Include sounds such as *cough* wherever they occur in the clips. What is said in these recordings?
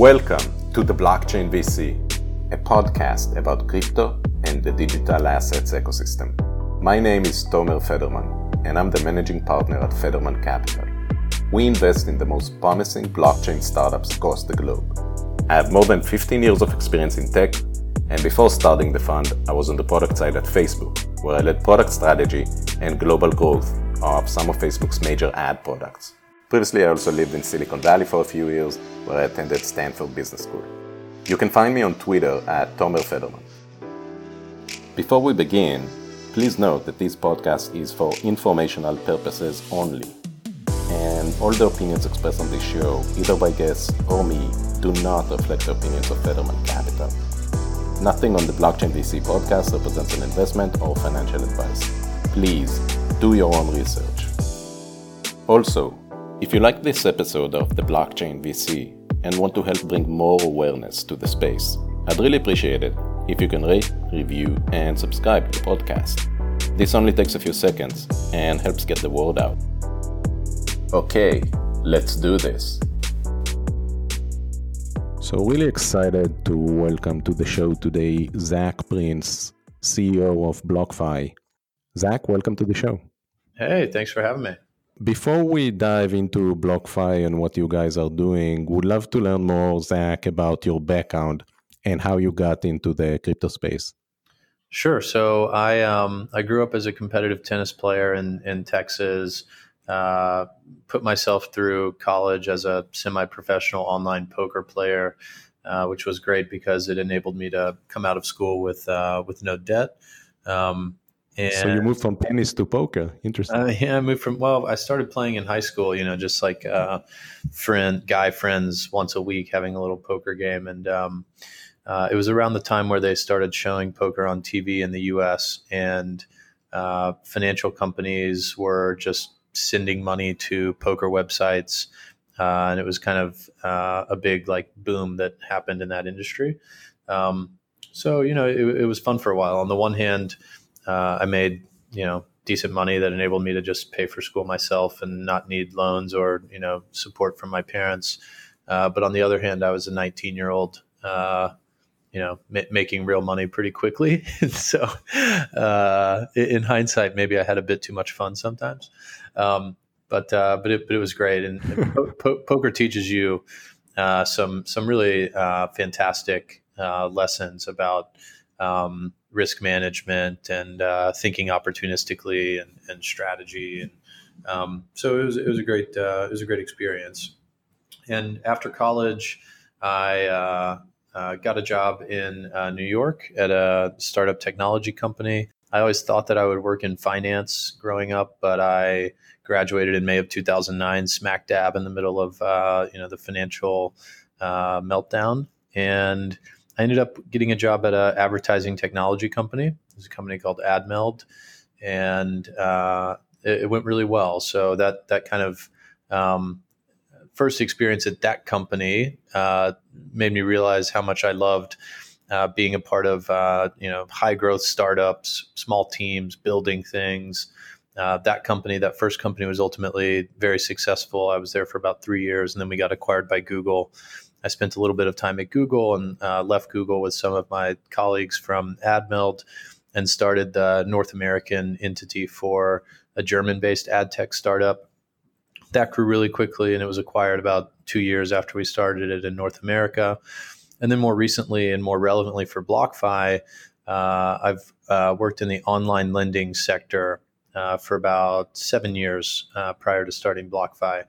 Welcome to the Blockchain VC, a podcast about crypto and the digital assets ecosystem. My name is Tomer Federman, and I'm the managing partner at Federman Capital. We invest in the most promising blockchain startups across the globe. I have more than 15 years of experience in tech, and before starting the fund, I was on the product side at Facebook, where I led product strategy and global growth of some of Facebook's major ad products. Previously, I also lived in Silicon Valley for a few years, where I attended Stanford Business School. You can find me on Twitter at Tomer Federman. Before we begin, please note that this podcast is for informational purposes only, and all the opinions expressed on this show, either by guests or me, do not reflect the opinions of Federman Capital. Nothing on the Blockchain VC podcast represents an investment or financial advice. Please do your own research. Also, if you like this episode of the Blockchain VC and want to help bring more awareness to the space, I'd really appreciate it if you can rate, review, and subscribe to the podcast. This only takes a few seconds and helps get the word out. Okay, let's do this. So, really excited to welcome to the show today Zach Prince, CEO of BlockFi. Zach, welcome to the show. Hey, thanks for having me. Before we dive into BlockFi and what you guys are doing, would love to learn more, Zach, about your background and how you got into the crypto space. Sure. So I um, I grew up as a competitive tennis player in in Texas. Uh, put myself through college as a semi-professional online poker player, uh, which was great because it enabled me to come out of school with uh, with no debt. Um, and, so you moved from tennis to poker. Interesting. Uh, yeah, I moved from. Well, I started playing in high school. You know, just like uh, friend, guy friends, once a week, having a little poker game, and um, uh, it was around the time where they started showing poker on TV in the U.S. and uh, financial companies were just sending money to poker websites, uh, and it was kind of uh, a big like boom that happened in that industry. Um, so you know, it, it was fun for a while. On the one hand uh, I made you know decent money that enabled me to just pay for school myself and not need loans or you know support from my parents. Uh, but on the other hand, I was a 19 year old, uh, you know, ma- making real money pretty quickly. *laughs* so, uh, in hindsight, maybe I had a bit too much fun sometimes. Um, but uh, but it but it was great, and, and po- *laughs* po- poker teaches you uh, some some really fantastic lessons about um, risk management and uh, thinking opportunistically and, and strategy. And um, so it was, it was a great uh, it was a great experience. And after college, I uh, uh got a job in uh, New York at a startup technology company. I always thought that I would work in finance growing up, but I graduated in May of 2009, smack dab in the middle of uh, you know the financial meltdown, and I ended up getting a job at an advertising technology company. There's a company called AdMeld, and uh, it, it, went really well. So that that kind of um, first experience at that company uh, made me realize how much I loved uh, being a part of uh, you know high growth startups, small teams, building things. Uh, that company, that first company, was ultimately very successful. I was there for about three years, and then we got acquired by Google. I spent a little bit of time at Google and uh, left Google with some of my colleagues from AdMeld and started the North American entity for a German based ad tech startup. That grew really quickly and it was acquired about two years after we started it in North America. And then more recently and more relevantly for BlockFi, uh, I've uh, worked in the online lending sector uh, for about seven years uh, prior to starting BlockFi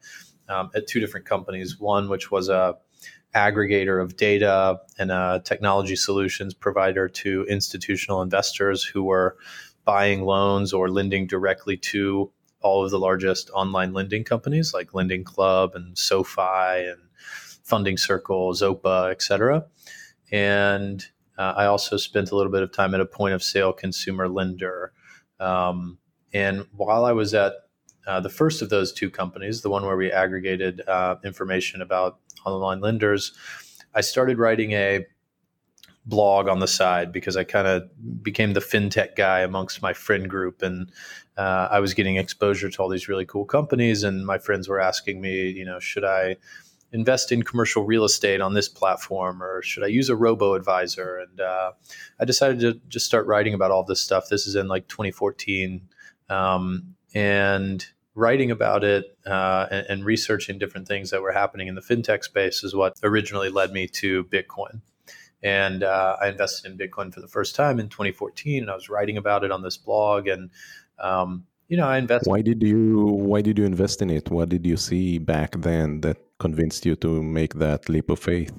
um, at two different companies. One, which was a aggregator of data and a technology solutions provider to institutional investors who were buying loans or lending directly to all of the largest online lending companies like Lending Club and SoFi and Funding Circle, Zopa, et cetera. And uh, I also spent a little bit of time at a point of sale consumer lender. Um, and while I was at uh, the first of those two companies, the one where we aggregated uh, information about online lenders, I started writing a blog on the side because I kind of became the fintech guy amongst my friend group, and uh, I was getting exposure to all these really cool companies. And my friends were asking me, you know, should I invest in commercial real estate on this platform or should I use a robo advisor? And uh, I decided to just start writing about all this stuff. This is in like 2014. Um, and writing about it uh, and, and, researching different things that were happening in the fintech space is what originally led me to Bitcoin. And uh, I invested in Bitcoin for the first time in 2014, and I was writing about it on this blog. And um, you know, I invested. Why did you Why did you invest in it? What did you see back then that convinced you to make that leap of faith?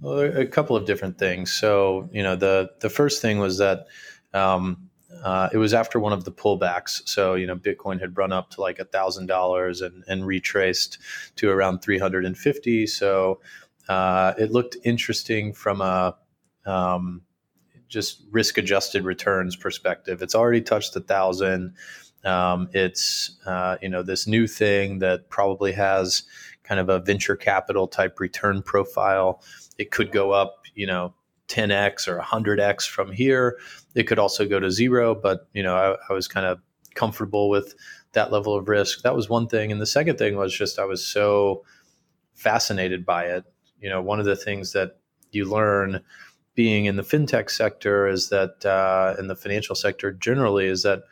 Well, a couple of different things. So, you know, the the first thing was that um, uh, it was after one of the pullbacks. So, you know, Bitcoin had run up to like a thousand dollars and and retraced to around three hundred and fifty. So, uh, it looked interesting from a um, just risk adjusted returns perspective. It's already touched a thousand. Um, it's uh, you know this new thing that probably has kind of a venture capital type return profile. It could go up, you know, 10x or 100x from here. It could also go to zero, but you know, I, I was kind of comfortable with that level of risk. That was one thing, and the second thing was just I was so fascinated by it. You know, one of the things that you learn being in the fintech sector is that, uh, in the financial sector generally, is that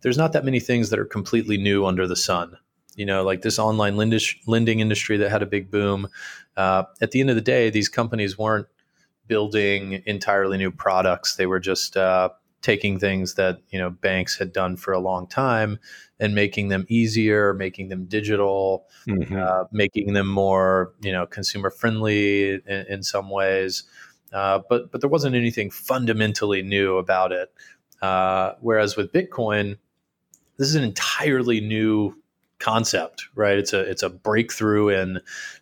there's not that many things that are completely new under the sun. You know, like this online lending industry that had a big boom. Uh, at the end of the day, these companies weren't building entirely new products. They were just uh, taking things that you know banks had done for a long time and making them easier, making them digital, mm-hmm. uh, making them more you know consumer friendly in, in some ways. Uh, but but there wasn't anything fundamentally new about it. Uh, whereas with Bitcoin, this is an entirely new concept, right? It's a it's a breakthrough in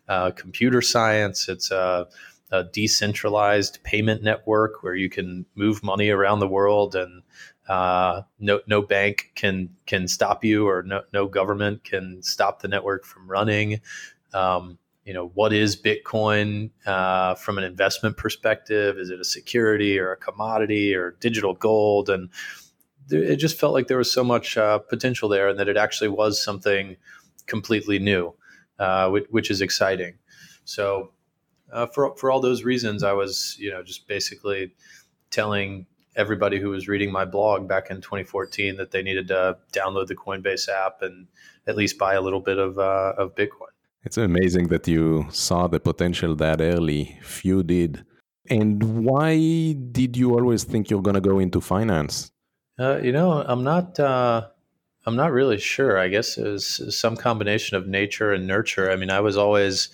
uh, computer science. It's a, a, decentralized payment network where you can move money around the world, and uh, no no bank can can stop you, or no no government can stop the network from running. Um, you know what is Bitcoin uh, from an investment perspective? Is it a security or a commodity or digital gold? And it just felt like there was so much uh, potential there, and that it actually was something completely new, uh, which, which, is exciting. So, uh, for for all those reasons, I was you know just basically telling everybody who was reading my blog back in 2014 that they needed to download the Coinbase app and at least buy a little bit of uh, of Bitcoin. It's amazing that you saw the potential that early. Few did. And why did you always think you're going to go into finance? Uh, you know, I'm not. Uh, I'm not really sure. I guess it was some combination of nature and nurture. I mean, I was always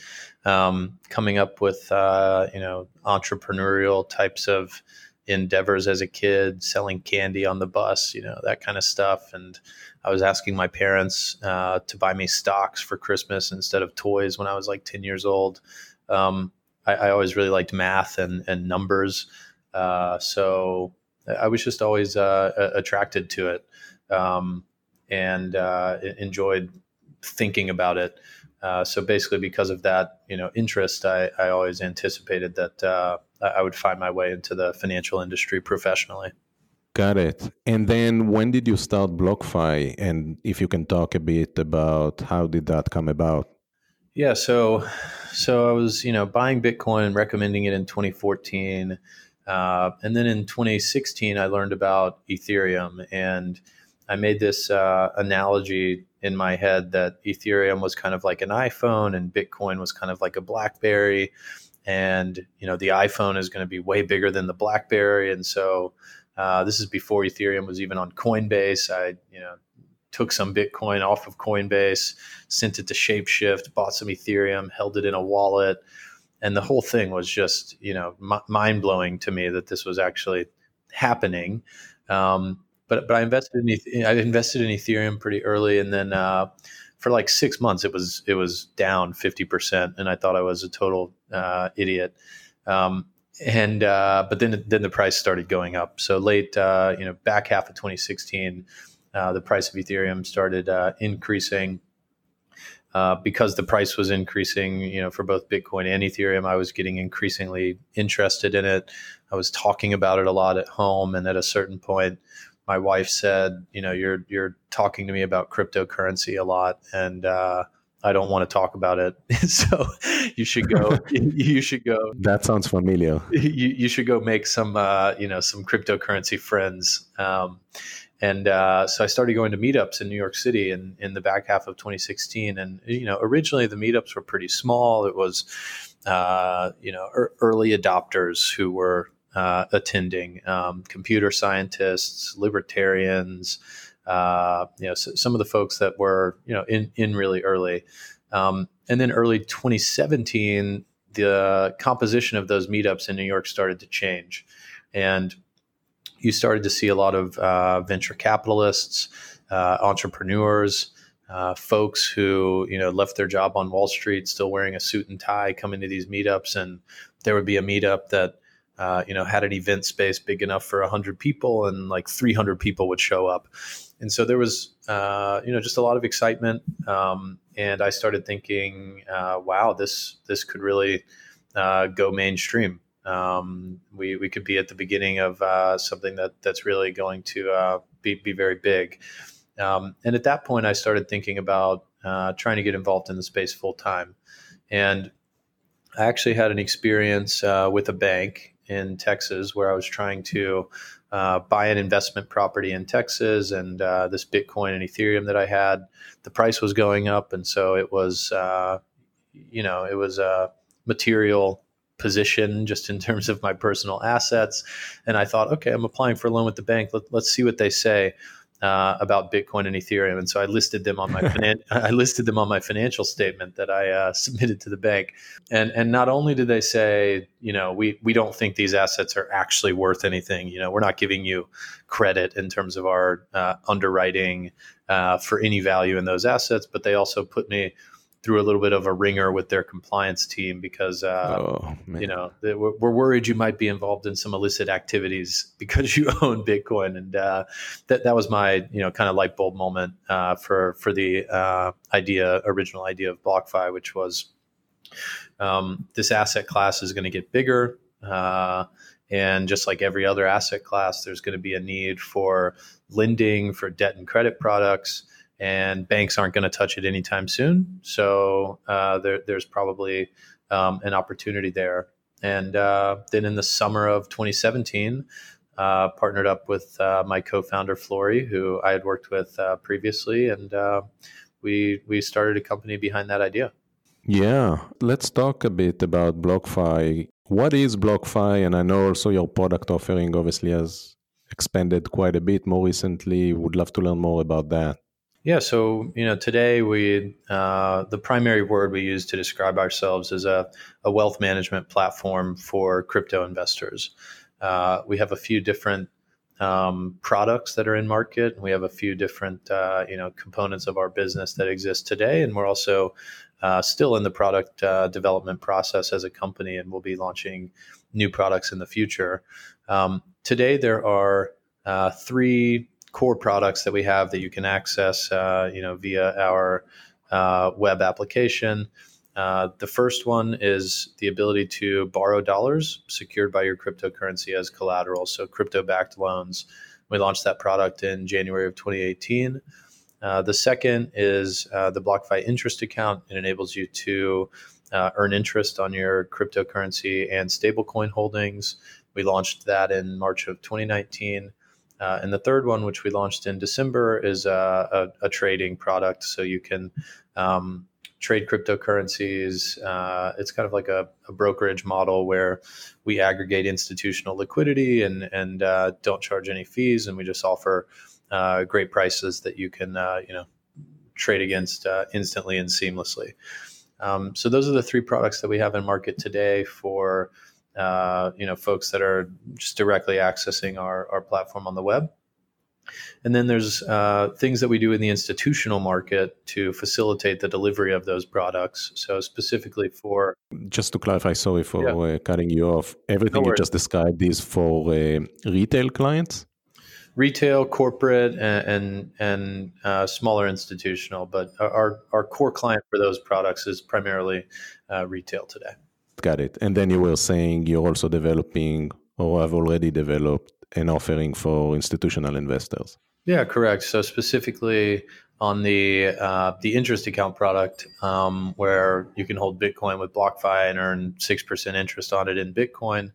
um, coming up with uh, you know entrepreneurial types of endeavors as a kid, selling candy on the bus, you know that kind of stuff. And I was asking my parents uh, to buy me stocks for Christmas instead of toys when I was like 10 years old. Um, I, I, always really liked math and and numbers, uh, so I was just always uh, attracted to it um, and uh, enjoyed thinking about it. Uh, so basically, because of that, you know, interest, I, I always anticipated that uh, I would find my way into the financial industry professionally. Got it. And then, when did you start BlockFi? And if you can talk a bit about how did that come about? Yeah, so so I was, you know, buying Bitcoin and recommending it in 2014. Uh, and then in 2016, I learned about Ethereum, and I made this uh, analogy in my head that Ethereum was kind of like an iPhone, and Bitcoin was kind of like a BlackBerry. And you know, the iPhone is going to be way bigger than the BlackBerry, and so uh, this is before Ethereum was even on Coinbase. I, you know, took some Bitcoin off of Coinbase, sent it to Shapeshift, bought some Ethereum, held it in a wallet and the whole thing was just you know m- mind blowing to me that this was actually happening. Um, but but I invested in I invested in Ethereum pretty early, and then uh, for like six months it was it was down fifty percent, and I thought I was a total uh, idiot. Um, and uh, but then then the price started going up. So late uh, you know back half of 2016, uh, the price of Ethereum started uh, increasing because the price was increasing, you know, for both Bitcoin and Ethereum, I was getting increasingly interested in it. I was talking about it a lot at home, and at a certain point, my wife said, "You know, you're you're talking to me about cryptocurrency a lot," and uh, I don't want to talk about it. *laughs* so you should go. *laughs* you should go. That sounds familiar. You, you should go make some uh, you know some cryptocurrency friends. Um, and uh, so I started going to meetups in New York City in, in the back half of 2016. And you know, originally the meetups were pretty small. It was uh, you know er- early adopters who were uh, attending, um, computer scientists, libertarians, uh, you know, so some of the folks that were you know in in really early. Um, and then early 2017, the composition of those meetups in New York started to change, and you started to see a lot of uh, venture capitalists, uh, entrepreneurs, uh, folks who you know left their job on Wall Street, still wearing a suit and tie, coming to these meetups, and there would be a meetup that uh, you know had an event space big enough for 100 people and like 300 people would show up. And so there was uh, you know just a lot of excitement um, and i started thinking uh, wow this this could really uh, go mainstream. Um, we, we could be at the beginning of uh, something that that's really going to be, be very big. Um, and at that point i started thinking about trying to get involved in the space full time. And I actually had an experience with a bank in Texas where I was trying to uh, buy an investment property in Texas, and uh, this Bitcoin and Ethereum that I had, the price was going up, and so it was, uh, you know, it was a material position just in terms of my personal assets. And I thought, okay, I'm applying for a loan with the bank. Let, us see what they say uh, about Bitcoin and Ethereum, and so I listed them on my *laughs* finan- I listed them on my financial statement that I uh, *laughs* submitted to the bank, and and not only did they say, you know, we we don't think these assets are actually worth anything, you know, we're not giving you credit in terms of our uh, underwriting uh, for any value in those assets, but they also put me through a little bit of a ringer with their compliance team because uh, oh, you know we're, we're, worried you might be involved in some illicit activities *laughs* because you own Bitcoin, and uh, that that was my you know kind of light bulb moment uh, for for the uh, idea original idea of BlockFi, which was um, this asset class is going to get bigger. Uh, and just like every other asset class, there's going to be a need for lending, for debt and credit products and banks aren't going to touch it anytime soon. So uh, there, there's probably um, an opportunity there. And uh, then in the summer of 2017, uh, partnered up with uh, my co-founder Flori, who I had worked with uh, previously, and uh, we we started a company behind that idea. Yeah, let's talk a bit about BlockFi. What is BlockFi? And I know also your product offering obviously has expanded quite a bit more recently. Would love to learn more about that. Yeah, so you know, today we uh, the primary word we use to describe ourselves is a, a wealth management platform for crypto investors. Uh, we have a few different um, products that are in market. And we have a few different uh, you know components of our business that exist today, and we're also uh, still in the product uh, development process as a company, and we'll be launching new products in the future. Um, today, there are uh, three core products that we have that you can access, uh, you know, via our uh, web application. Uh, the first one is the ability to borrow dollars secured by your cryptocurrency as collateral, so crypto-backed loans. We launched that product in January of 2018. Uh, the second is uh, the BlockFi interest account. It enables you to uh, earn interest on your cryptocurrency and stablecoin holdings. We launched that in March of 2019. Uh, and the third one, which we launched in December, is a, a, a trading product. So you can um, trade cryptocurrencies. Uh, it's kind of like a, a, brokerage model where we aggregate institutional liquidity and and uh, don't charge any fees, and we just offer uh, great prices that you can uh, you know trade against uh, instantly and seamlessly. Um, so those are the three products that we have in market today for uh, you know, folks that are just directly accessing our, our platform on the web. And then there's uh, things that we do in the institutional market to facilitate the delivery of those products. So specifically for just to clarify, sorry for yeah. uh, cutting you off. Everything no you just described is for uh, retail clients. Retail, corporate, and and, and uh, smaller institutional, but our our core client for those products is primarily uh, retail today. Got it. And then you were saying you're also developing or have already developed an offering for institutional investors. Yeah, correct. So specifically on the uh, the interest account product, um, where you can hold Bitcoin with BlockFi and earn six percent interest on it in Bitcoin,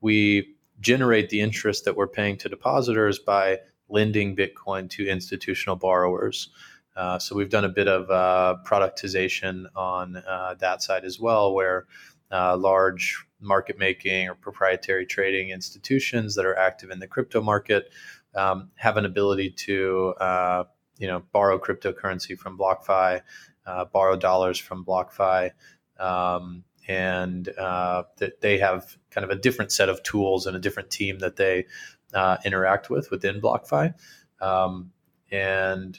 we generate the interest that we're paying to depositors by lending Bitcoin to institutional borrowers. Uh, so we've done a bit of uh, productization on uh, that side as well, where uh, large market making or proprietary trading institutions that are active in the crypto market um, have an ability to uh, you know borrow cryptocurrency from BlockFi, uh, borrow dollars from BlockFi. Um, and that they have kind of a different set of tools and a different team that they interact with within BlockFi. Um, and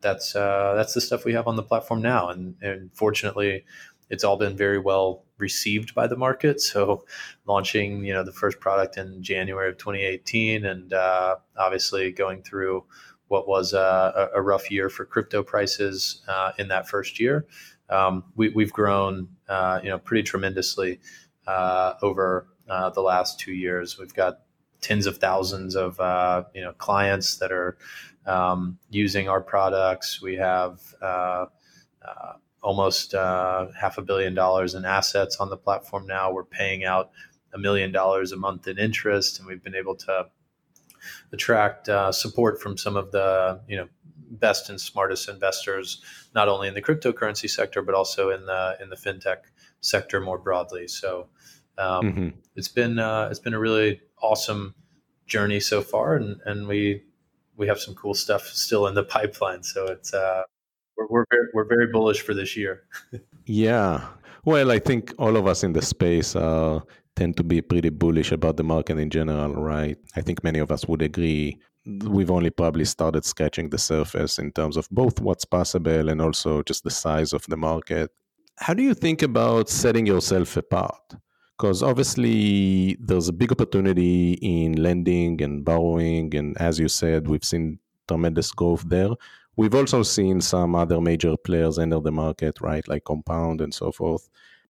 that's uh, that's the stuff we have on the platform now, and, and fortunately, it's all been very well received by the market. So, launching you know the first product in January of 2018, and uh, obviously going through what was a, a, rough year for crypto prices uh, in that first year, um, we, have grown uh, you know pretty tremendously uh, over uh, the last two years. We've got tens of thousands of you know clients that are um, using our products. We have uh, uh, almost uh, half a billion dollars in assets on the platform now. We're paying out a million dollars a month in interest, and we've been able to attract uh, support from some of the you know best and smartest investors, not only in the cryptocurrency sector but also in the in the fintech sector more broadly. So um, mm-hmm. it's been uh, it's been a really awesome journey so far, and and we we have some cool stuff still in the pipeline. So it's uh, we're we're very, we're very bullish for this year. yeah, well, I think all of us in the space uh, tend to be pretty bullish about the market in general, right? I think many of us would agree. We've only probably started scratching the surface in terms of both what's possible and also just the size of the market. How do you think about setting yourself apart? because obviously there's a big opportunity in lending and borrowing and as you said we've seen tremendous growth there we've also seen some other major players enter the market right like compound and so forth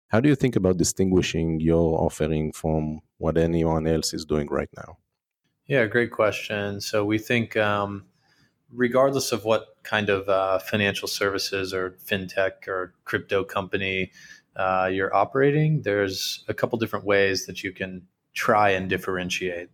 how do you think about distinguishing your offering from what anyone else is doing right now yeah great question so we think um, regardless of what kind of uh, financial services or fintech or crypto company uh, you're operating, there's a couple different ways that you can try and differentiate.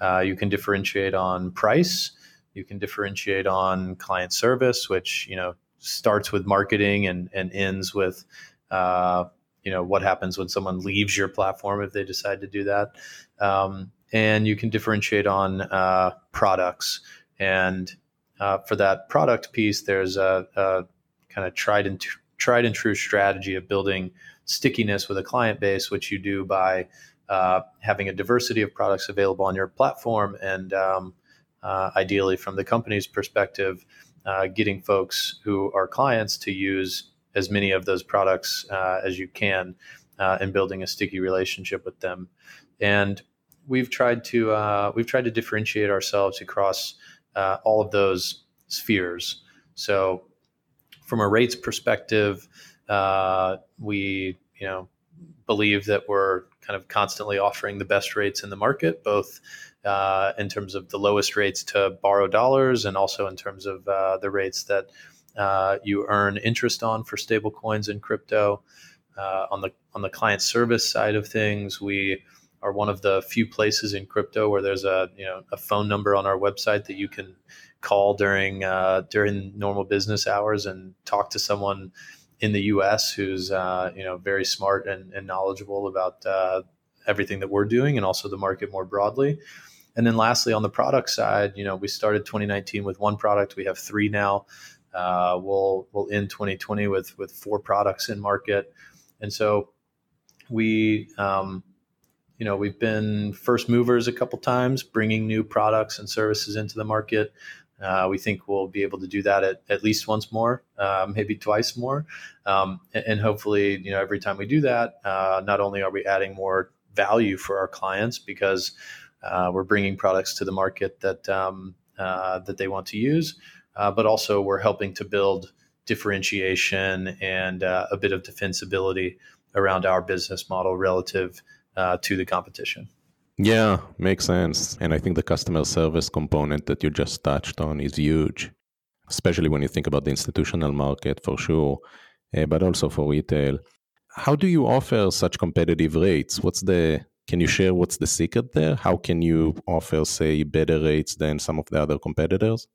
Uh, you can differentiate on price. You can differentiate on client service, which you know starts with marketing and, and ends with uh, you know what happens when someone leaves your platform if they decide to do that. Um, and you can differentiate on uh, products. And uh, for that product piece, there's a, a kind of tried and tried and true strategy of building stickiness with a client base, which you do by uh, having a diversity of products available on your platform, and um, uh, ideally, from the company's perspective, uh, getting folks who are clients to use as many of those products uh, as you can, uh, and building a sticky relationship with them. And we've tried to uh, we've tried to differentiate ourselves across all of those spheres. So from a rates perspective, uh, we, you know, believe that we're kind of constantly offering the best rates in the market, both uh, in terms of the lowest rates to borrow dollars and also in terms of uh, the rates that uh, you earn interest on for stable coins and crypto. Uh, on the on the client service side of things, we are one of the few places in crypto where there's a you know a phone number on our website that you can call during uh, during normal business hours and talk to someone in the U.S. who's uh, you know very smart and, and knowledgeable about everything that we're doing and also the market more broadly. And then lastly, on the product side, you know we started 2019 with one product. We have three now. Uh, we'll we'll end 2020 with with four products in market, and so we. Um, you know, we've been first movers a couple times, bringing new products and services into the market. Uh, we think we'll be able to do that at, at least once more, uh, maybe twice more. Um, and, and, hopefully, you know, every time we do that, uh, not only are we adding more value for our clients because uh, we're bringing products to the market that um, uh, that they want to use, uh, but also we're helping to build differentiation and a bit of defensibility around our business model relative to the competition. Yeah, makes sense. And I think the customer service component that you just touched on is huge, especially when you think about the institutional market for sure, uh, but also for retail. How do you offer such competitive rates? What's the can you share what's the secret there? How can you offer, say, better rates than some of the other competitors?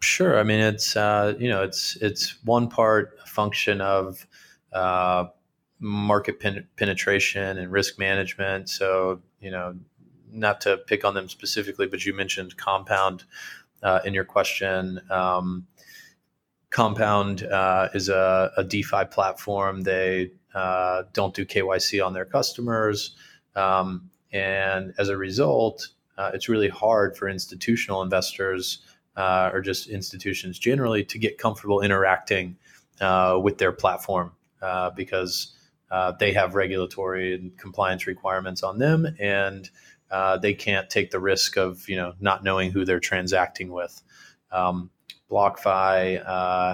Sure. I mean, it's uh, you know, it's it's one part function of uh, market pen- penetration and risk management. So you know, not to pick on them specifically, but you mentioned Compound uh, in your question. Um, Compound uh, is a, a, DeFi platform. They uh, don't do KYC on their customers. Um, and as a result, uh, it's really hard for institutional investors uh, or just institutions generally to get comfortable interacting uh, with their platform uh, because uh, they have regulatory and compliance requirements on them, and uh, they can't take the risk of you know not knowing who they're transacting with. Um, BlockFi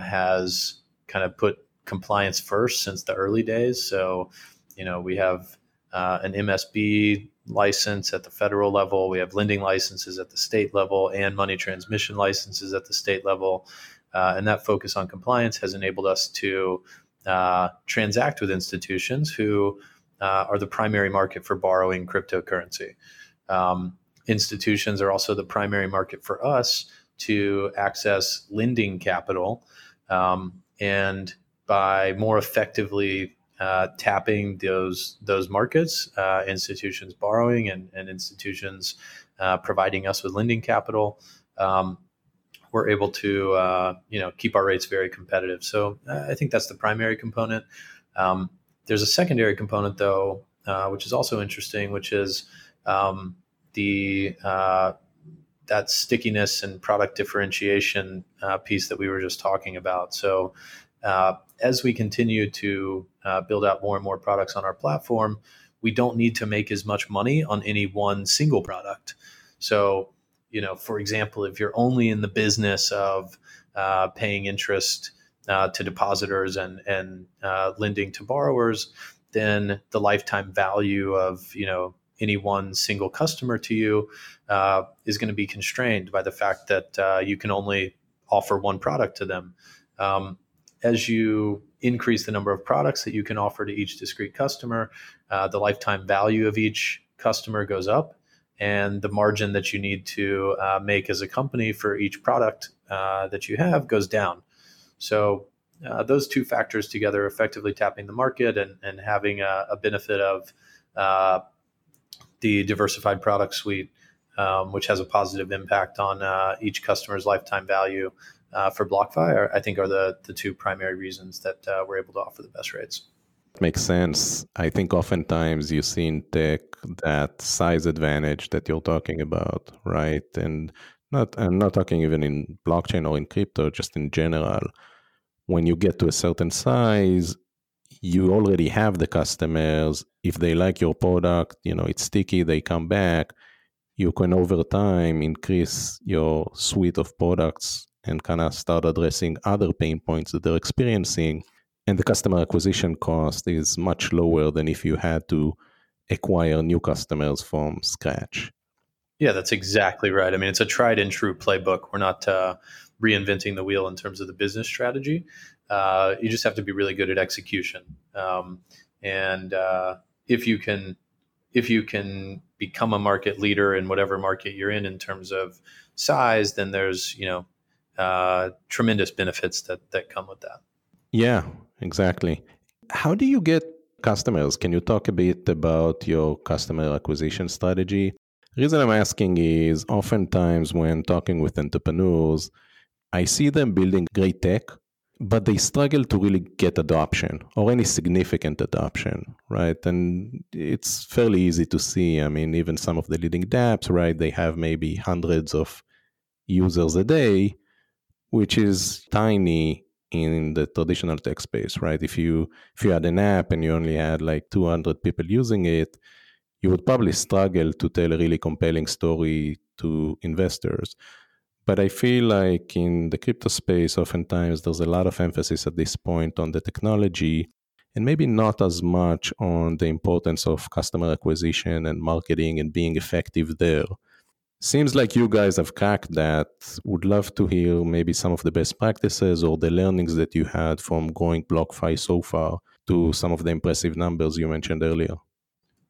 has kind of put compliance first since the early days, so you know we have uh, an MSB license at the federal level. We have lending licenses at the state level and money transmission licenses at the state level. Uh, and that focus on compliance has enabled us to uh, transact with institutions who uh, are the primary market for borrowing cryptocurrency. Um, institutions are also the primary market for us to access lending capital. Um, and by more effectively uh, tapping those those markets, uh, institutions borrowing and, and institutions uh, providing us with lending capital. Um, we're able to uh, you know keep our rates very competitive. So uh, I think that's the primary component. Um, there's a secondary component though, which is also interesting, which is um, the that stickiness and product differentiation uh, piece that we were just talking about. So, uh, as we continue to uh, build out more and more products on our platform, we don't need to make as much money on any one single product. So, you know, for example, if you're only in the business of uh, paying interest uh, to depositors and and uh, lending to borrowers, then the lifetime value of you know any one single customer to you uh, is going to be constrained by the fact that uh, you can only offer one product to them. Um, as you increase the number of products that you can offer to each discrete customer, uh, the lifetime value of each customer goes up, and the margin that you need to uh, make as a company for each product uh, that you have goes down. So, uh, those two factors together, effectively tapping the market and, and having a, a benefit of uh, the diversified product suite, um, which has a positive impact on uh, each customer's lifetime value uh, for BlockFi, are, I think, are the the two primary reasons that uh, we're able to offer the best rates. Makes sense. I think oftentimes you see in tech that size advantage that you're talking about, right? And not I'm not talking even in blockchain or in crypto, just in general. When you get to a certain size, you already have the customers. If they like your product, you know, it's sticky, they come back. You can over time increase your suite of products and kind of start addressing other pain points that they're experiencing. And the customer acquisition cost is much lower than if you had to acquire new customers from scratch. Yeah, that's exactly right. I mean, it's a tried and true playbook. We're not uh, reinventing the wheel in terms of the business strategy. Uh, you just have to be really good at execution. Um, and uh, if you can, if you can become a market leader in whatever market you're in in terms of size, then there's you know uh, tremendous benefits that that come with that. Yeah, exactly. How do you get customers? Can you talk a bit about your customer acquisition strategy? The reason I'm asking is oftentimes when talking with entrepreneurs, I see them building great tech, but they struggle to really get adoption or any significant adoption, right? And it's fairly easy to see. I mean, even some of the leading dApps, right? They have maybe hundreds of users a day, which is tiny in the traditional tech space, right? If you if you had an app and you only had like 200 people using it, you would probably struggle to tell a really compelling story to investors. But I feel like in the crypto space, oftentimes there's a lot of emphasis at this point on the technology and maybe not as much on the importance of customer acquisition and marketing and being effective there. Seems like you guys have cracked that. Would love to hear maybe some of the best practices or the learnings that you had from growing BlockFi so far to some of the impressive numbers you mentioned earlier.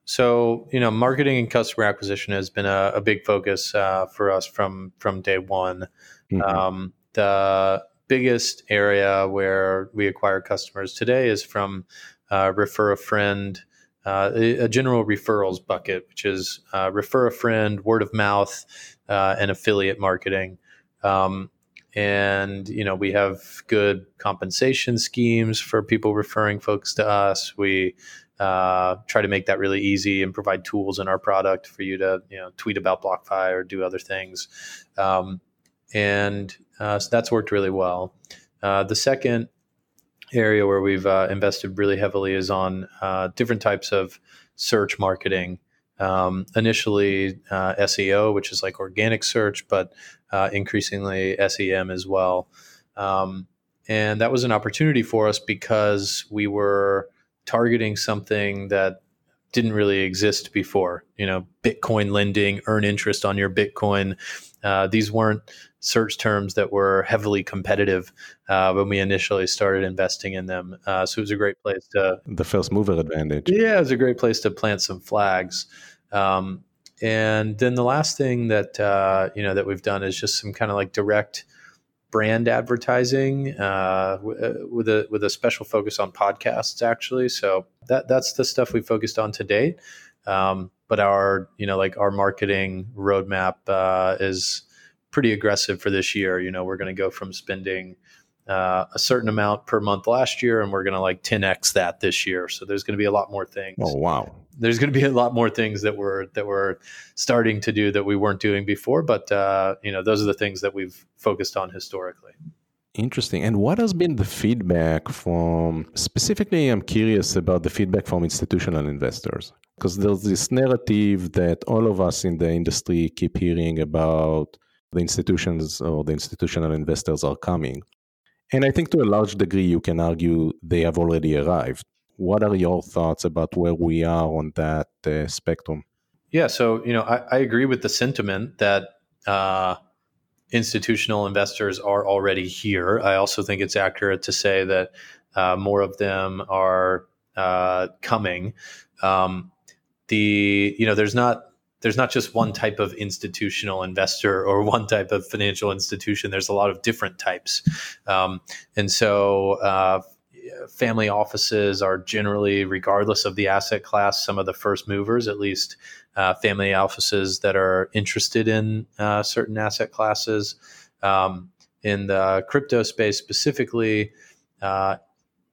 So, you know, marketing and customer acquisition has been a, a big focus uh, for us from from day one. Mm-hmm. Um, the biggest area where we acquire customers today is from uh, refer a friend, uh, a general referrals bucket, which is uh, refer a friend, word of mouth, uh, and affiliate marketing. Um, and you know we have good compensation schemes for people referring folks to us. We uh, try to make that really easy and provide tools in our product for you to you know tweet about BlockFi or do other things. Um, and uh, so that's worked really well. Uh, the second area where we've uh, invested really heavily is on uh, different types of search marketing. Um, initially, uh, SEO, which is like organic search, but increasingly SEM as well. Um, and that was an opportunity for us because we were targeting something that didn't really exist before. You know, Bitcoin lending, earn interest on your Bitcoin. Uh, these weren't search terms that were heavily competitive uh, when we initially started investing in them. Uh, so it was a great place to the first mover advantage. Yeah, it was a great place to plant some flags. Um, and then the last thing that uh, you know that we've done is just some kind of like direct brand advertising uh, uh, with a with a special focus on podcasts actually so that that's the stuff we focused on to date um, but our you know like our marketing roadmap uh, is pretty aggressive for this year you know we're going to go from spending uh, a certain amount per month last year, and we're going to like 10x that this year. So there's going to be a lot more things. Oh wow! There's going to be a lot more things that we're that we're starting to do that we weren't doing before. But uh, you know, those are the things that we've focused on historically. Interesting. And what has been the feedback from specifically? I'm curious about the feedback from institutional investors because there's this narrative that all of us in the industry keep hearing about the institutions or the institutional investors are coming. And I think to a large degree, you can argue they have already arrived. What are your thoughts about where we are on that uh, spectrum? Yeah, so you know, I, I, agree with the sentiment that uh, institutional investors are already here. I also think it's accurate to say that uh, more of them are uh, coming. Um, the you know, there's not there's not just one type of institutional investor or *laughs* one type of financial institution. There's a lot of different types. Um, and so, uh, family offices are generally, regardless of the asset class, some of the first movers, at least uh, family offices that are interested in uh, certain asset classes. Um, in the crypto space specifically, uh,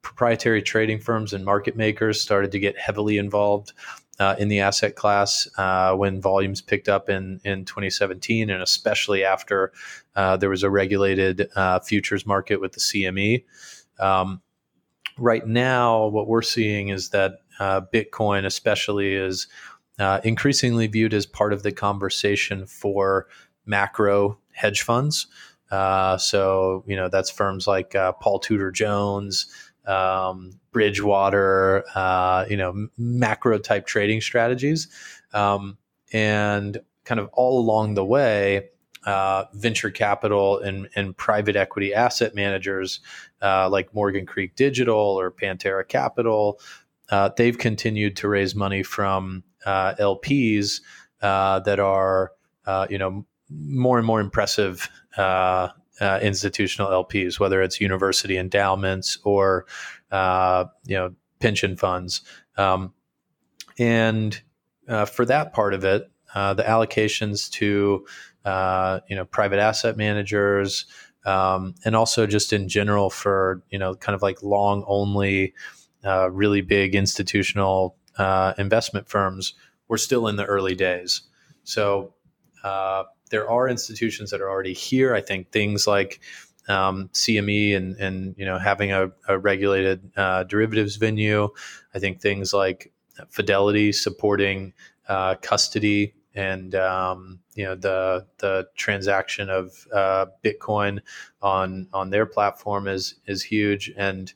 proprietary trading firms and market makers started to get heavily involved uh, in the asset class uh, when volumes picked up in, in 2017, and especially after uh, there was a regulated uh, futures market with the CME. Um, right now, what we're seeing is that uh, Bitcoin, especially, is uh, increasingly viewed as part of the conversation for macro hedge funds. so, you know, that's firms like Paul Tudor Jones um, Bridgewater, uh, you know, macro type trading strategies. Um, and kind of all along the way, uh, venture capital and, and, private equity asset managers uh, like Morgan Creek Digital or Pantera Capital, uh, they've continued to raise money from uh, LPs uh, that are, you know, more and more impressive uh, institutional LPs, whether it's university endowments or uh, you know pension funds. Um, and uh, for that part of it, uh, the allocations to uh, you know private asset managers, um, and also just in general for you know kind of like long only, uh, really big institutional investment firms, we're still in the early days. So there are institutions that are already here. I think things like um, CME and and you know having a, a regulated uh, derivatives venue. I think things like Fidelity supporting uh, custody and um, you know the the transaction of uh, Bitcoin on on their platform is is huge, and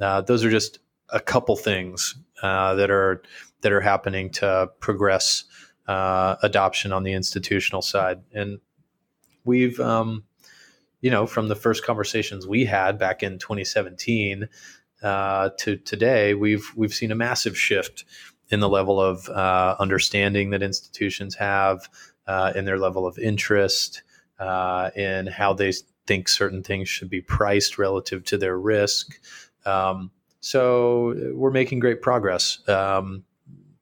uh, those are just a couple things uh, that are that are happening to progress uh, adoption on the institutional side, and we've um, you know from the first conversations we had back in 2017 uh, to today, we've we've seen a massive shift in the level of uh, understanding that institutions have, uh, in their level of interest, uh, in how they think certain things should be priced relative to their risk. Um, so we're making great progress. Um,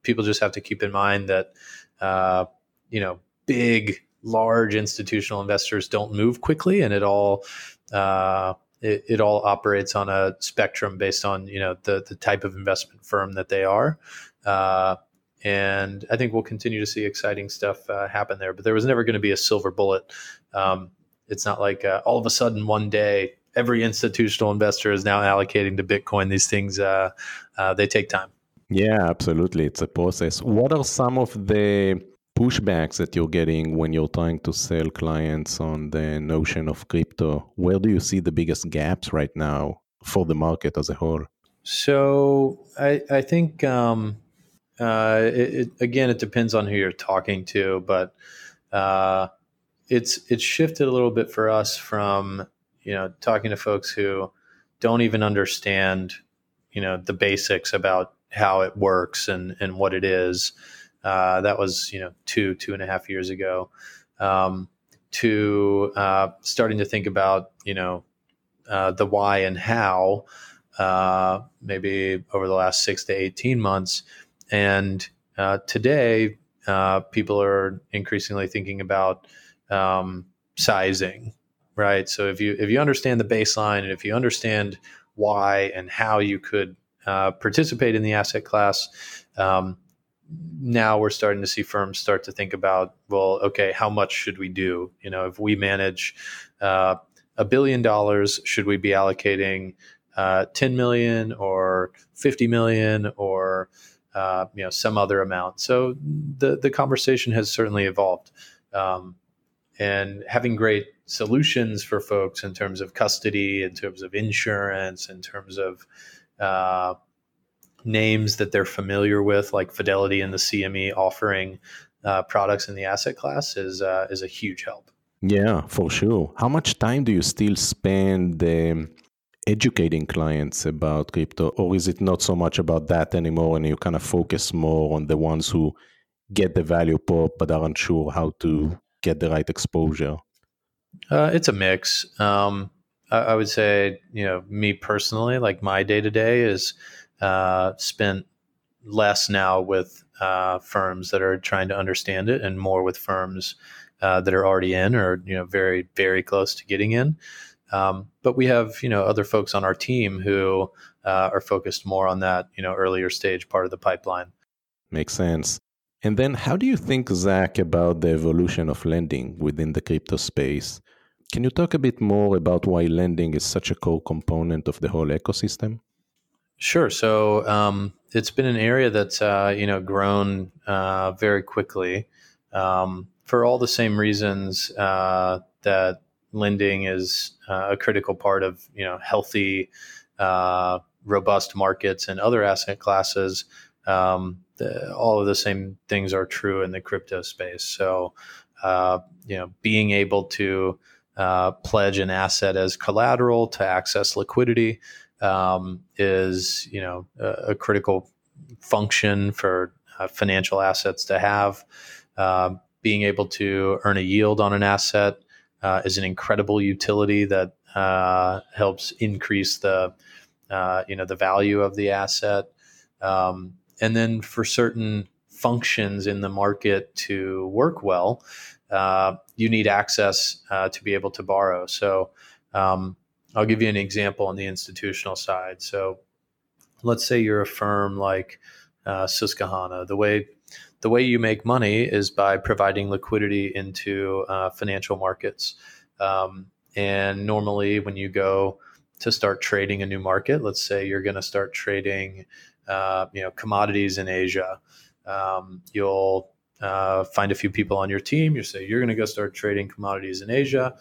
people just have to keep in mind that uh, you know big, large institutional investors don't move quickly, and it all uh, it, it, all operates on a spectrum based on you know the the type of investment firm that they are. Uh, and I think we'll continue to see exciting stuff uh, happen there. But there was never going to be a silver bullet. Um, it's not like uh, all of a sudden one day every institutional investor is now allocating to Bitcoin. These things uh, uh, they take time. Yeah, absolutely. It's a process. What are some of the pushbacks that you're getting when you're trying to sell clients on the notion of crypto? Where do you see the biggest gaps right now for the market as a whole? So I, I think um, uh, it, it, again it depends on who you're talking to, but uh, it's it's shifted a little bit for us from you know talking to folks who don't even understand you know the basics about how it works and and what it is uh, that was you know two two and a half years ago. Um, to uh, starting to think about you know uh, the why and how uh, maybe over the last six to eighteen months, and uh, today uh, people are increasingly thinking about um, sizing, right? So if you if you understand the baseline and if you understand why and how you could participate in the asset class. Um, now we're starting to see firms start to think about, well, okay, how much should we do? You know, if we manage uh, a billion dollars, should we be allocating uh, 10 million or 50 million or uh, you know some other amount? So the the conversation has certainly evolved, um, and having great solutions for folks in terms of custody, in terms of insurance, in terms of uh, names that they're familiar with, like Fidelity and the CME offering uh, products in the asset class, is uh, is a huge help. Yeah, for sure. How much time do you still spend um, educating clients about crypto, or is it not so much about that anymore, and you kind of focus more on the ones who get the value pop but aren't sure how to get the right exposure? Uh, it's a mix. Um, I, I would say, you know, me personally, like my day to day is uh, spent less now with uh, firms that are trying to understand it and more with firms uh, that are already in or you know very very close to getting in. Um, but we have you know other folks on our team who uh, are focused more on that you know earlier stage part of the pipeline. Makes sense. And then, how do you think, Zach, about the evolution of lending within the crypto space? Can you talk a bit more about why lending is such a core component of the whole ecosystem? Sure. So um, it's been an area that's uh, you know grown uh, very quickly um, for all the same reasons uh, that lending is uh, a critical part of you know healthy, uh, robust markets and other asset classes. Um, the, all of the same things are true in the crypto space. So uh, you know being able to pledge an asset as collateral to access liquidity um, is you know a, a, critical function for uh, financial assets to have. Uh, being able to earn a yield on an asset uh, is an incredible utility that uh, helps increase the uh, you know the value of the asset. Um, and then for certain functions in the market to work well, uh, you need access to be able to borrow. So um, I'll give you an example on the institutional side. So, let's say you're a firm like uh, Susquehanna. The way the way you make money is by providing liquidity into uh, financial markets. Um, and normally, when you go to start trading a new market, let's say you're going to start trading, uh, you know, commodities in Asia. Um, you'll uh, find a few people on your team. You say you're going to go start trading commodities in Asia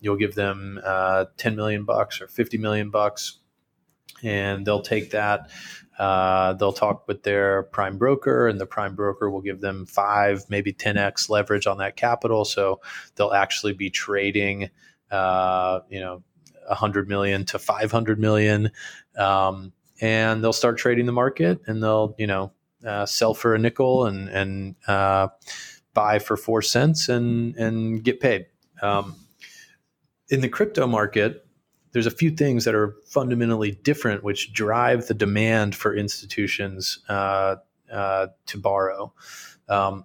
you'll give them uh, 10 million bucks or 50 million bucks and they'll take that. Uh, they'll talk with their prime broker, and the prime broker will give them five, maybe 10x leverage on that capital. So they'll actually be trading, uh, you know, 100 million to 500 million. Um, and they'll start trading the market and they'll, you know, uh, sell for a nickel and, and uh, buy for four cents and, and get paid. Um, in the crypto market, there's a few things that are fundamentally different, which drive the demand for institutions uh, uh, to borrow. Um,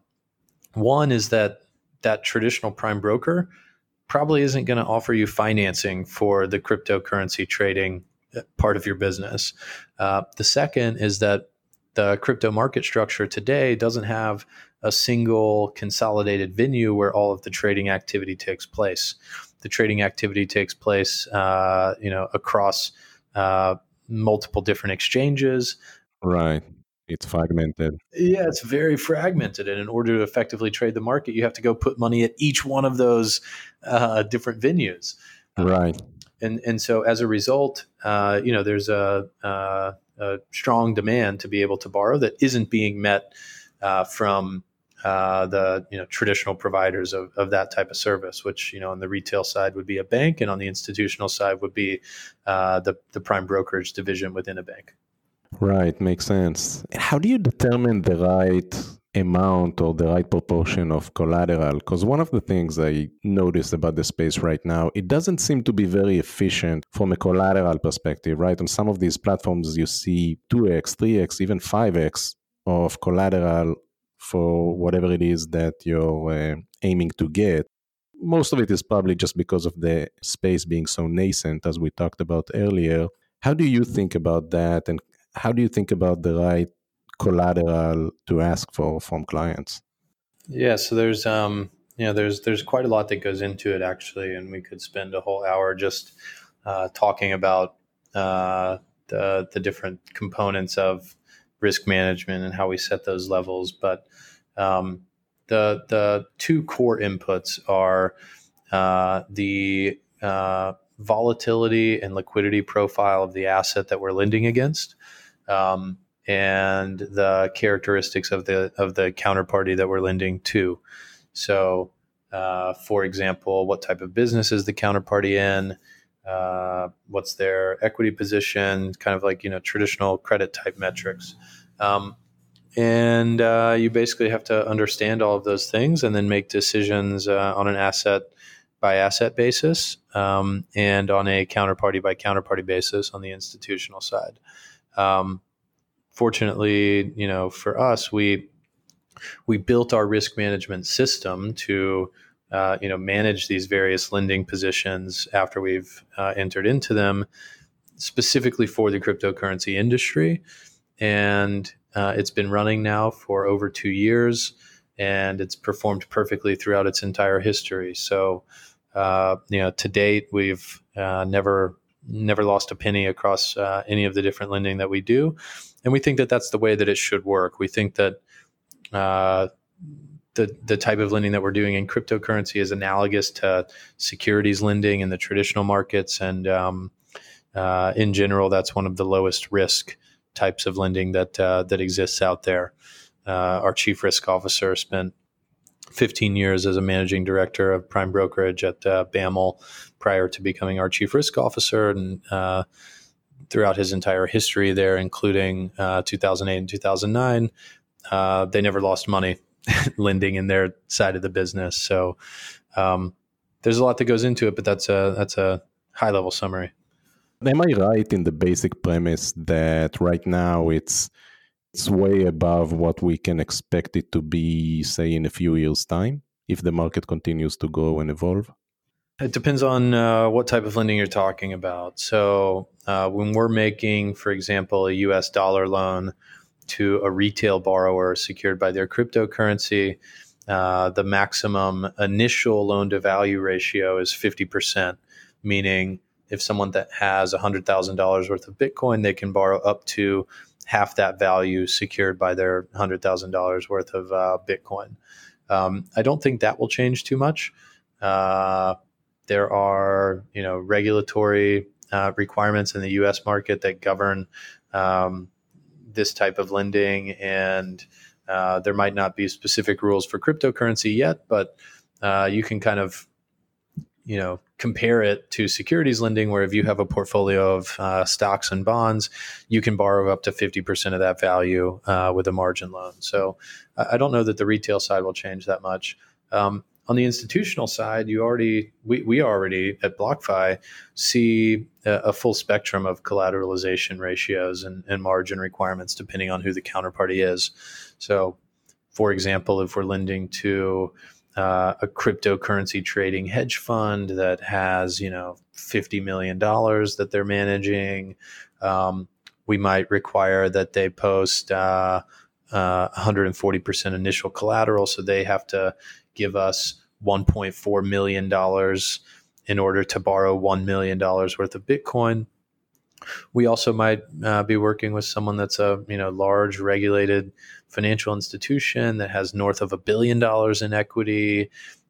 one is that that traditional prime broker probably isn't going to offer you financing for the cryptocurrency trading uh, part of your business. Uh, the second is that the crypto market structure today doesn't have a single consolidated venue where all of the trading activity takes place the trading activity takes place, uh, you know, across uh, multiple different exchanges. Right. It's fragmented. Yeah, it's very fragmented. And in order to effectively trade the market, you have to go put money at each one of those uh, different venues. Right. and and so as a result, uh, you know, there's a, a, a, strong demand to be able to borrow that isn't being met uh, from uh, the you know traditional providers of, of that type of service, which you know on the retail side would be a bank, and on the institutional side would be uh, the the prime brokerage division within a bank. Right, makes sense. How do you determine the right amount or the right proportion of collateral? Because one of the things I noticed about the space right now, it doesn't seem to be very efficient from a collateral perspective, right? On some of these platforms, you see 2x, 3x, even 5x of collateral for whatever it is that you're uh, aiming to get. Most of it is probably just because of the space being so nascent, as we talked about earlier. How do you think about that? And how do you think about the right collateral to ask for from clients? Yeah, so there's um, you know there's there's quite a lot that goes into it actually, and we could spend a whole hour just uh, talking about uh, the the different components of risk management and how we set those levels. But um, the the two core inputs are uh, the uh, volatility and liquidity profile of the asset that we're lending against, um, and the characteristics of the of the counterparty that we're lending to. So, uh, for example, what type of business is the counterparty in? uh, what's their equity position, kind of like you know traditional credit type metrics. Um, and uh, you basically have to understand all of those things and then make decisions uh, on an asset by asset basis um, and on a counterparty by counterparty basis on the institutional side. Um, fortunately, you know, for us, we we built our risk management system to uh, you know manage these various lending positions after we've uh, entered into them specifically for the cryptocurrency industry and uh, it's been running now for over two years and it's performed perfectly throughout its entire history. So uh, you know to date we've uh, never never lost a penny across any of the different lending that we do. And we think that that's the way that it should work. We think that the the type of lending that we're doing in cryptocurrency is analogous to securities lending in the traditional markets, and um, uh, in general, that's one of the lowest risk types of lending that uh, that exists out there. Uh, our chief risk officer spent 15 years as a managing director of prime brokerage at uh, BAML prior to becoming our chief risk officer, and uh, throughout his entire history there, including uh, 2008 and 2009, they never lost money *laughs* lending in their side of the business. So um, there's a lot that goes into it, but that's a that's a high level summary. Am I right in the basic premise that right now it's it's way above what we can expect it to be, say, in a few years' time, if the market continues to grow and evolve? It depends on uh, what type of lending you're talking about. So, uh, when we're making, for example, a US dollar loan, to a retail borrower secured by their cryptocurrency, uh, the maximum initial loan to value ratio is 50%, meaning if someone that has $100,000 worth of Bitcoin, they can borrow up to half that value secured by their $100,000 worth of uh, Bitcoin. Um, I don't think that will change too much. Uh, there are, you know, regulatory uh, requirements in the U.S. market that govern um, this type of lending, and uh, there might not be specific rules for cryptocurrency yet, but uh, you can kind of you know compare it to securities lending where if you have a portfolio of uh, stocks and bonds you can borrow up to 50% of that value uh, with a margin loan. So i don't know that the retail side will change that much. Um, on the institutional side you already we, we already at blockfi see a, a full spectrum of collateralization ratios and, and margin requirements depending on who the counterparty is. So for example if we're lending to uh, a cryptocurrency trading hedge fund that has you know fifty million dollars that they're managing. Um, we might require that they post uh, uh, 140% initial collateral, so they have to give us 1.4 million dollars in order to borrow one million dollars worth of Bitcoin. We also might uh, be working with someone that's a you know large regulated financial institution that has north of a billion dollars in equity,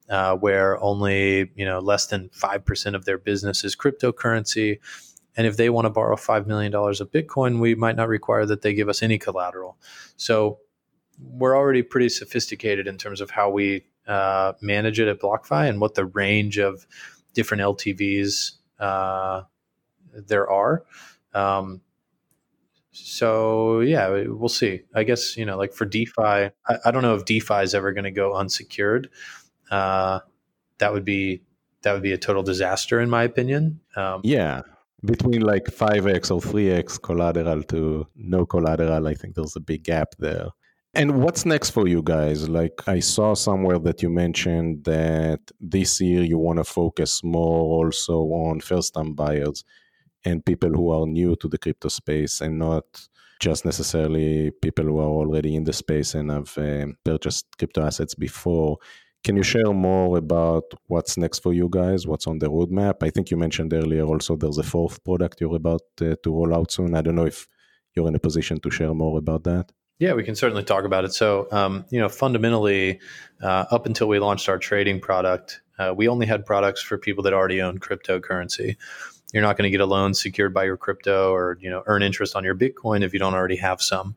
uh, where only you know less than five percent of their business is cryptocurrency. And if they want to borrow five million dollars of Bitcoin, we might not require that they give us any collateral. So we're already pretty sophisticated in terms of how we uh, manage it at BlockFi and what the range of different LTVs uh, there are. Um, so yeah, we'll see. I guess you know, like for DeFi, I, I don't know if DeFi is ever going to go unsecured. Uh, that would be that would be a total disaster, in my opinion. Um, yeah, between like five x or three x collateral to no collateral, I think there's a big gap there. And what's next for you guys? Like I saw somewhere that you mentioned that this year you want to focus more also on first-time buyers and people who are new to the crypto space and not just necessarily people who are already in the space and have um, purchased crypto assets before. Can you share more about what's next for you guys? What's on the roadmap? I think you mentioned earlier also there's a fourth product you're about uh, to roll out soon. I don't know if you're in a position to share more about that. Yeah, we can certainly talk about it. So, um, you know, fundamentally, uh, up until we launched our trading product, uh, we only had products for people that already own cryptocurrency you're not going to get a loan secured by your crypto or you know earn interest on your Bitcoin if you don't already have some.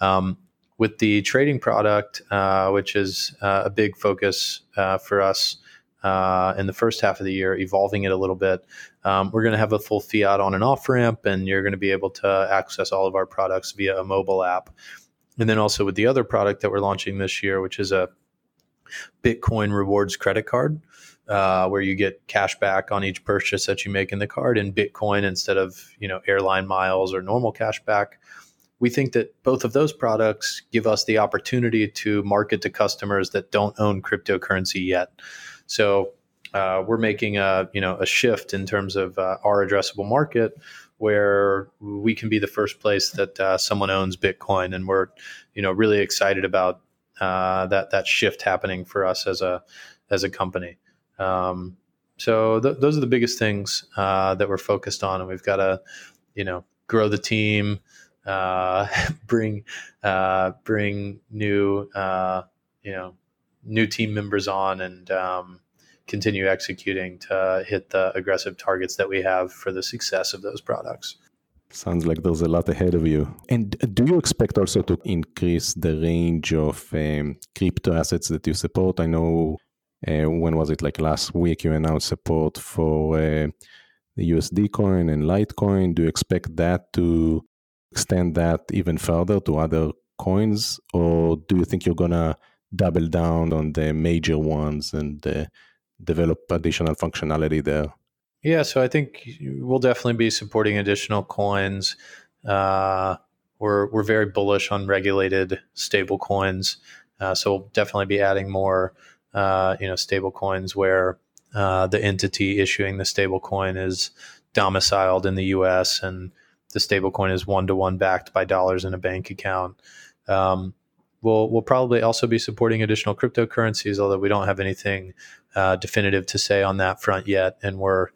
Um, with the trading product, uh, which is uh, a big focus uh, for us uh, in the first half of the year, evolving it a little bit, um, we're going to have a full fiat on and off ramp, and you're going to be able to access all of our products via a mobile app. And then also with the other product that we're launching this year, which is a Bitcoin rewards credit card uh, where you get cash back on each purchase that you make in the card in Bitcoin instead of you know airline miles or normal cash back. We think that both of those products give us the opportunity to market to customers that don't own cryptocurrency yet. So uh, we're making a you know a shift in terms of uh, our addressable market where we can be the first place that uh, someone owns Bitcoin, and we're you know really excited about uh, that that shift happening for us as a as a company. Um, so th- those are the biggest things uh, that we're focused on, and we've got to, you know, grow the team, uh, *laughs* bring uh, bring new, uh, you know, new team members on, and um, continue executing to hit the aggressive targets that we have for the success of those products. Sounds like there's a lot ahead of you. And do you expect also to increase the range of um, crypto assets that you support? I know when was it like last week you announced support for uh, the USD coin and Litecoin. Do you expect that to extend that even further to other coins, or do you think you're gonna double down on the major ones and uh, develop additional functionality there? Yeah, so I think we'll definitely be supporting additional coins. Uh, we're we're very bullish on regulated stable coins, uh, so we'll definitely be adding more uh, you know, stable coins where uh, the entity issuing the stable coin is domiciled in the U.S. and the stable coin is one to one backed by dollars in a bank account. Um, we'll we'll probably also be supporting additional cryptocurrencies, although we don't have anything uh, definitive to say on that front yet, and we're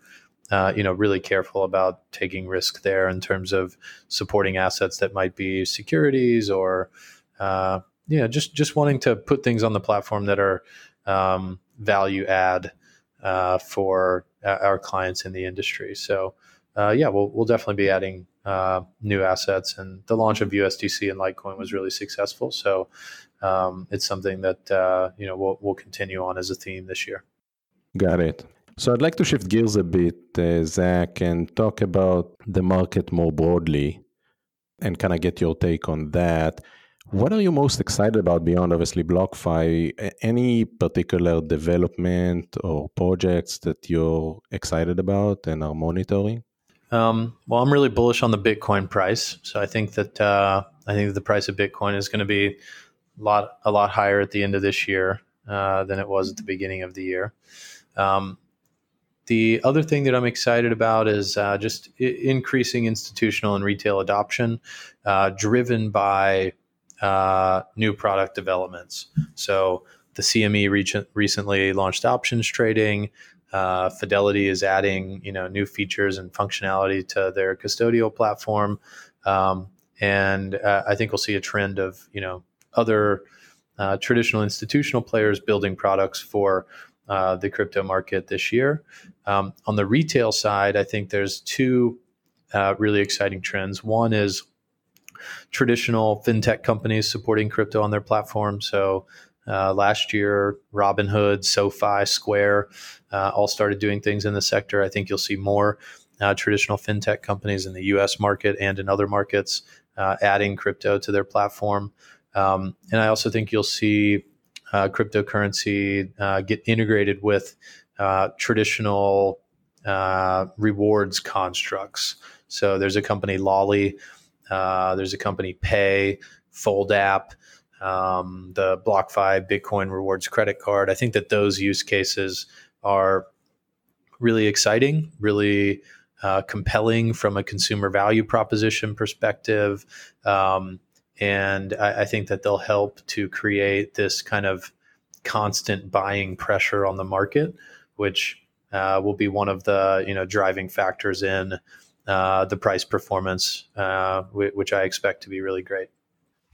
uh, you know really careful about taking risk there in terms of supporting assets that might be securities or uh, yeah just just wanting to put things on the platform that are um, value add uh, for our clients in the industry. So uh, yeah, we'll we'll definitely be adding uh, new assets. And the launch of USDC and Litecoin was really successful. So um, it's something that uh, you know we'll we'll continue on as a theme this year. Got it. So I'd like to shift gears a bit, uh, Zach, and talk about the market more broadly, and kind of get your take on that. What are you most excited about beyond obviously BlockFi? Any particular development or projects that you're excited about and are monitoring? Um, well, I'm really bullish on the Bitcoin price. So I think that uh, I think that the price of Bitcoin is going to be a lot a lot higher at the end of this year uh, than it was at the beginning of the year. Um, the other thing that I'm excited about is uh, just I- increasing institutional and retail adoption, uh, driven by uh, new product developments. So the CME re- recently launched options trading. Uh, Fidelity is adding, you know, new features and functionality to their custodial platform, um, and uh, I think we'll see a trend of, you know, other uh, traditional institutional players building products for uh, the crypto market this year. Um, on the retail side, I think there's two uh, really exciting trends. One is traditional fintech companies supporting crypto on their platform. So uh, last year, Robinhood, SoFi, Square uh, all started doing things in the sector. I think you'll see more uh, traditional fintech companies in the US market and in other markets uh, adding crypto to their platform. Um, and I also think you'll see uh, cryptocurrency uh, get integrated with traditional rewards constructs. So there's a company, Lolli, there's a company, Pay, Fold app um, the BlockFi Bitcoin rewards credit card. I think that those use cases are really exciting, really uh, compelling from a consumer value proposition perspective. Um, and I, I, think that they'll help to create this kind of constant buying pressure on the market, which uh, will be one of the you know driving factors in uh, the price performance, uh, which I expect to be really great.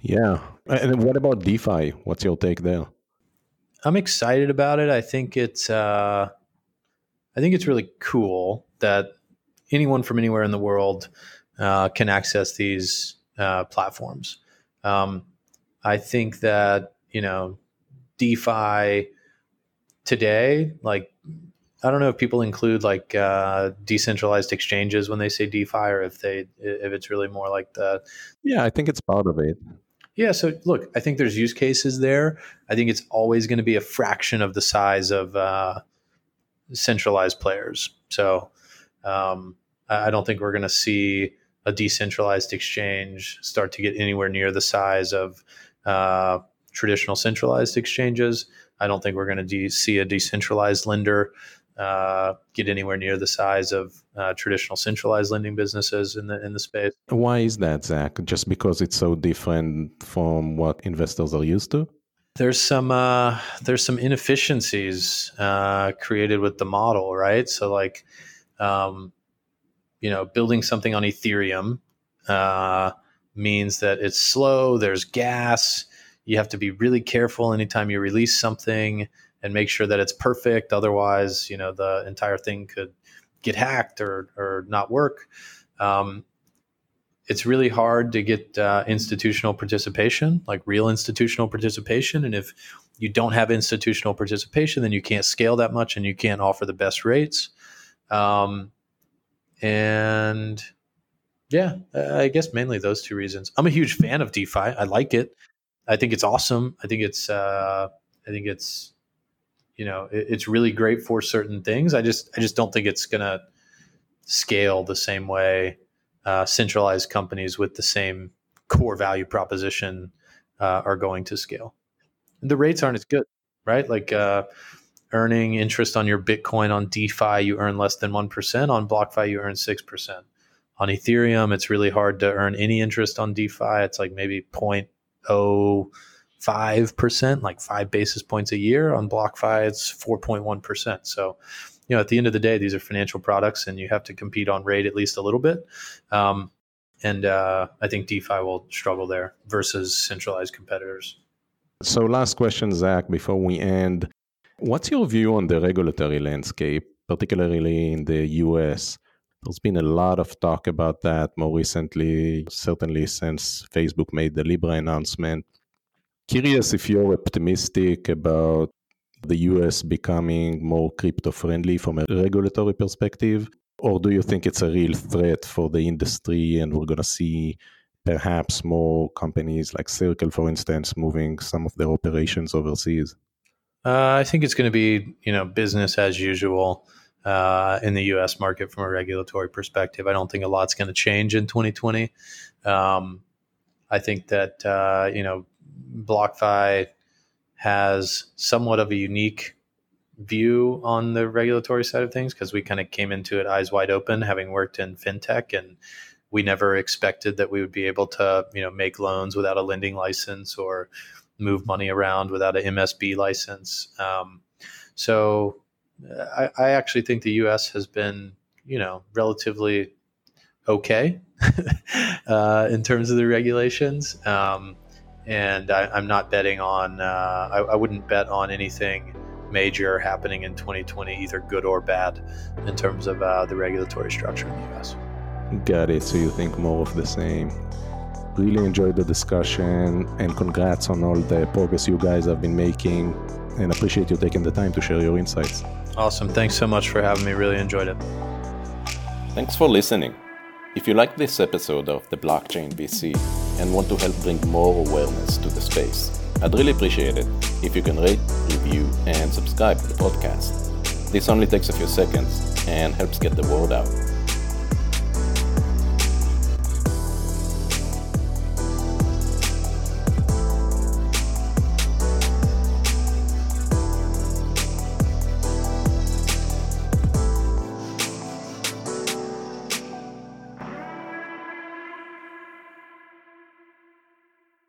Yeah. And what about DeFi? What's your take there? I'm excited about it. I think it's uh, I think it's really cool that anyone from anywhere in the world uh, can access these uh, platforms. Um, I think that you know DeFi today, like I don't know if people include like uh, decentralized exchanges when they say DeFi, or if they if it's really more like the. Yeah, I think it's part of it. Yeah. So look, I think there's use cases there. I think it's always going to be a fraction of the size of uh, centralized players. So um, I don't think we're going to see a decentralized exchange start to get anywhere near the size of uh, traditional centralized exchanges. I don't think we're going to de- see a decentralized lender uh, get anywhere near the size of uh, traditional centralized lending businesses in the in the space. Why is that, Zach? Just because it's so different from what investors are used to? There's some uh, there's some inefficiencies uh, created with the model, right? So like, um, you know, building something on Ethereum uh, means that it's slow. There's gas. You have to be really careful anytime you release something and make sure that it's perfect. Otherwise, you know, the entire thing could get hacked or, or not work. Um, it's really hard to get uh, institutional participation, like real institutional participation. And if you don't have institutional participation, then you can't scale that much and you can't offer the best rates. Um, and yeah, I guess mainly those two reasons. I'm a huge fan of DeFi. I like it. I think it's awesome. I think it's uh, I think it's you know it, it's really great for certain things. I just I just don't think it's gonna scale the same way uh, centralized companies with the same core value proposition uh, are going to scale. The rates aren't as good, right? Like uh, earning interest on your Bitcoin on DeFi, you earn less than one percent. On BlockFi, you earn six percent. On Ethereum, it's really hard to earn any interest on DeFi. It's like maybe 0.0 five percent, like five basis points a year. On BlockFi, it's four point one percent. So, you know, at the end of the day, these are financial products, and you have to compete on rate at least a little bit. Um, and uh, I think DeFi will struggle there versus centralized competitors. So, last question, Zach, before we end. What's your view on the regulatory landscape, particularly in the US? There's been a lot of talk about that more recently, certainly since Facebook made the Libra announcement. Curious if you're optimistic about the US becoming more crypto friendly from a regulatory perspective, or do you think it's a real threat for the industry and we're going to see perhaps more companies like Circle, for instance, moving some of their operations overseas? Uh, I think it's going to be, you know, business as usual uh, in the U.S. market from a regulatory perspective. I don't think a lot's going to change in 2020. Um, I think that uh, you know, BlockFi has somewhat of a unique view on the regulatory side of things because we kind of came into it eyes wide open, having worked in fintech, and we never expected that we would be able to, you know, make loans without a lending license or move money around without an MSB license. Um, so I, I, actually think the U.S. has been, you know, relatively okay *laughs* uh, in terms of the regulations. Um, and I, am not betting on. Uh, I, I, wouldn't bet on anything major happening in 2020, either good or bad, in terms of uh, the regulatory structure in the U.S. Got it. So you think more of the same really enjoyed the discussion and congrats on all the progress you guys have been making and appreciate you taking the time to share your insights. Awesome. Thanks so much for having me. Really enjoyed it. Thanks for listening. If you like this episode of the Blockchain VC and want to help bring more awareness to the space, I'd really appreciate it if you can rate, review, and subscribe to the podcast. This only takes a few seconds and helps get the word out.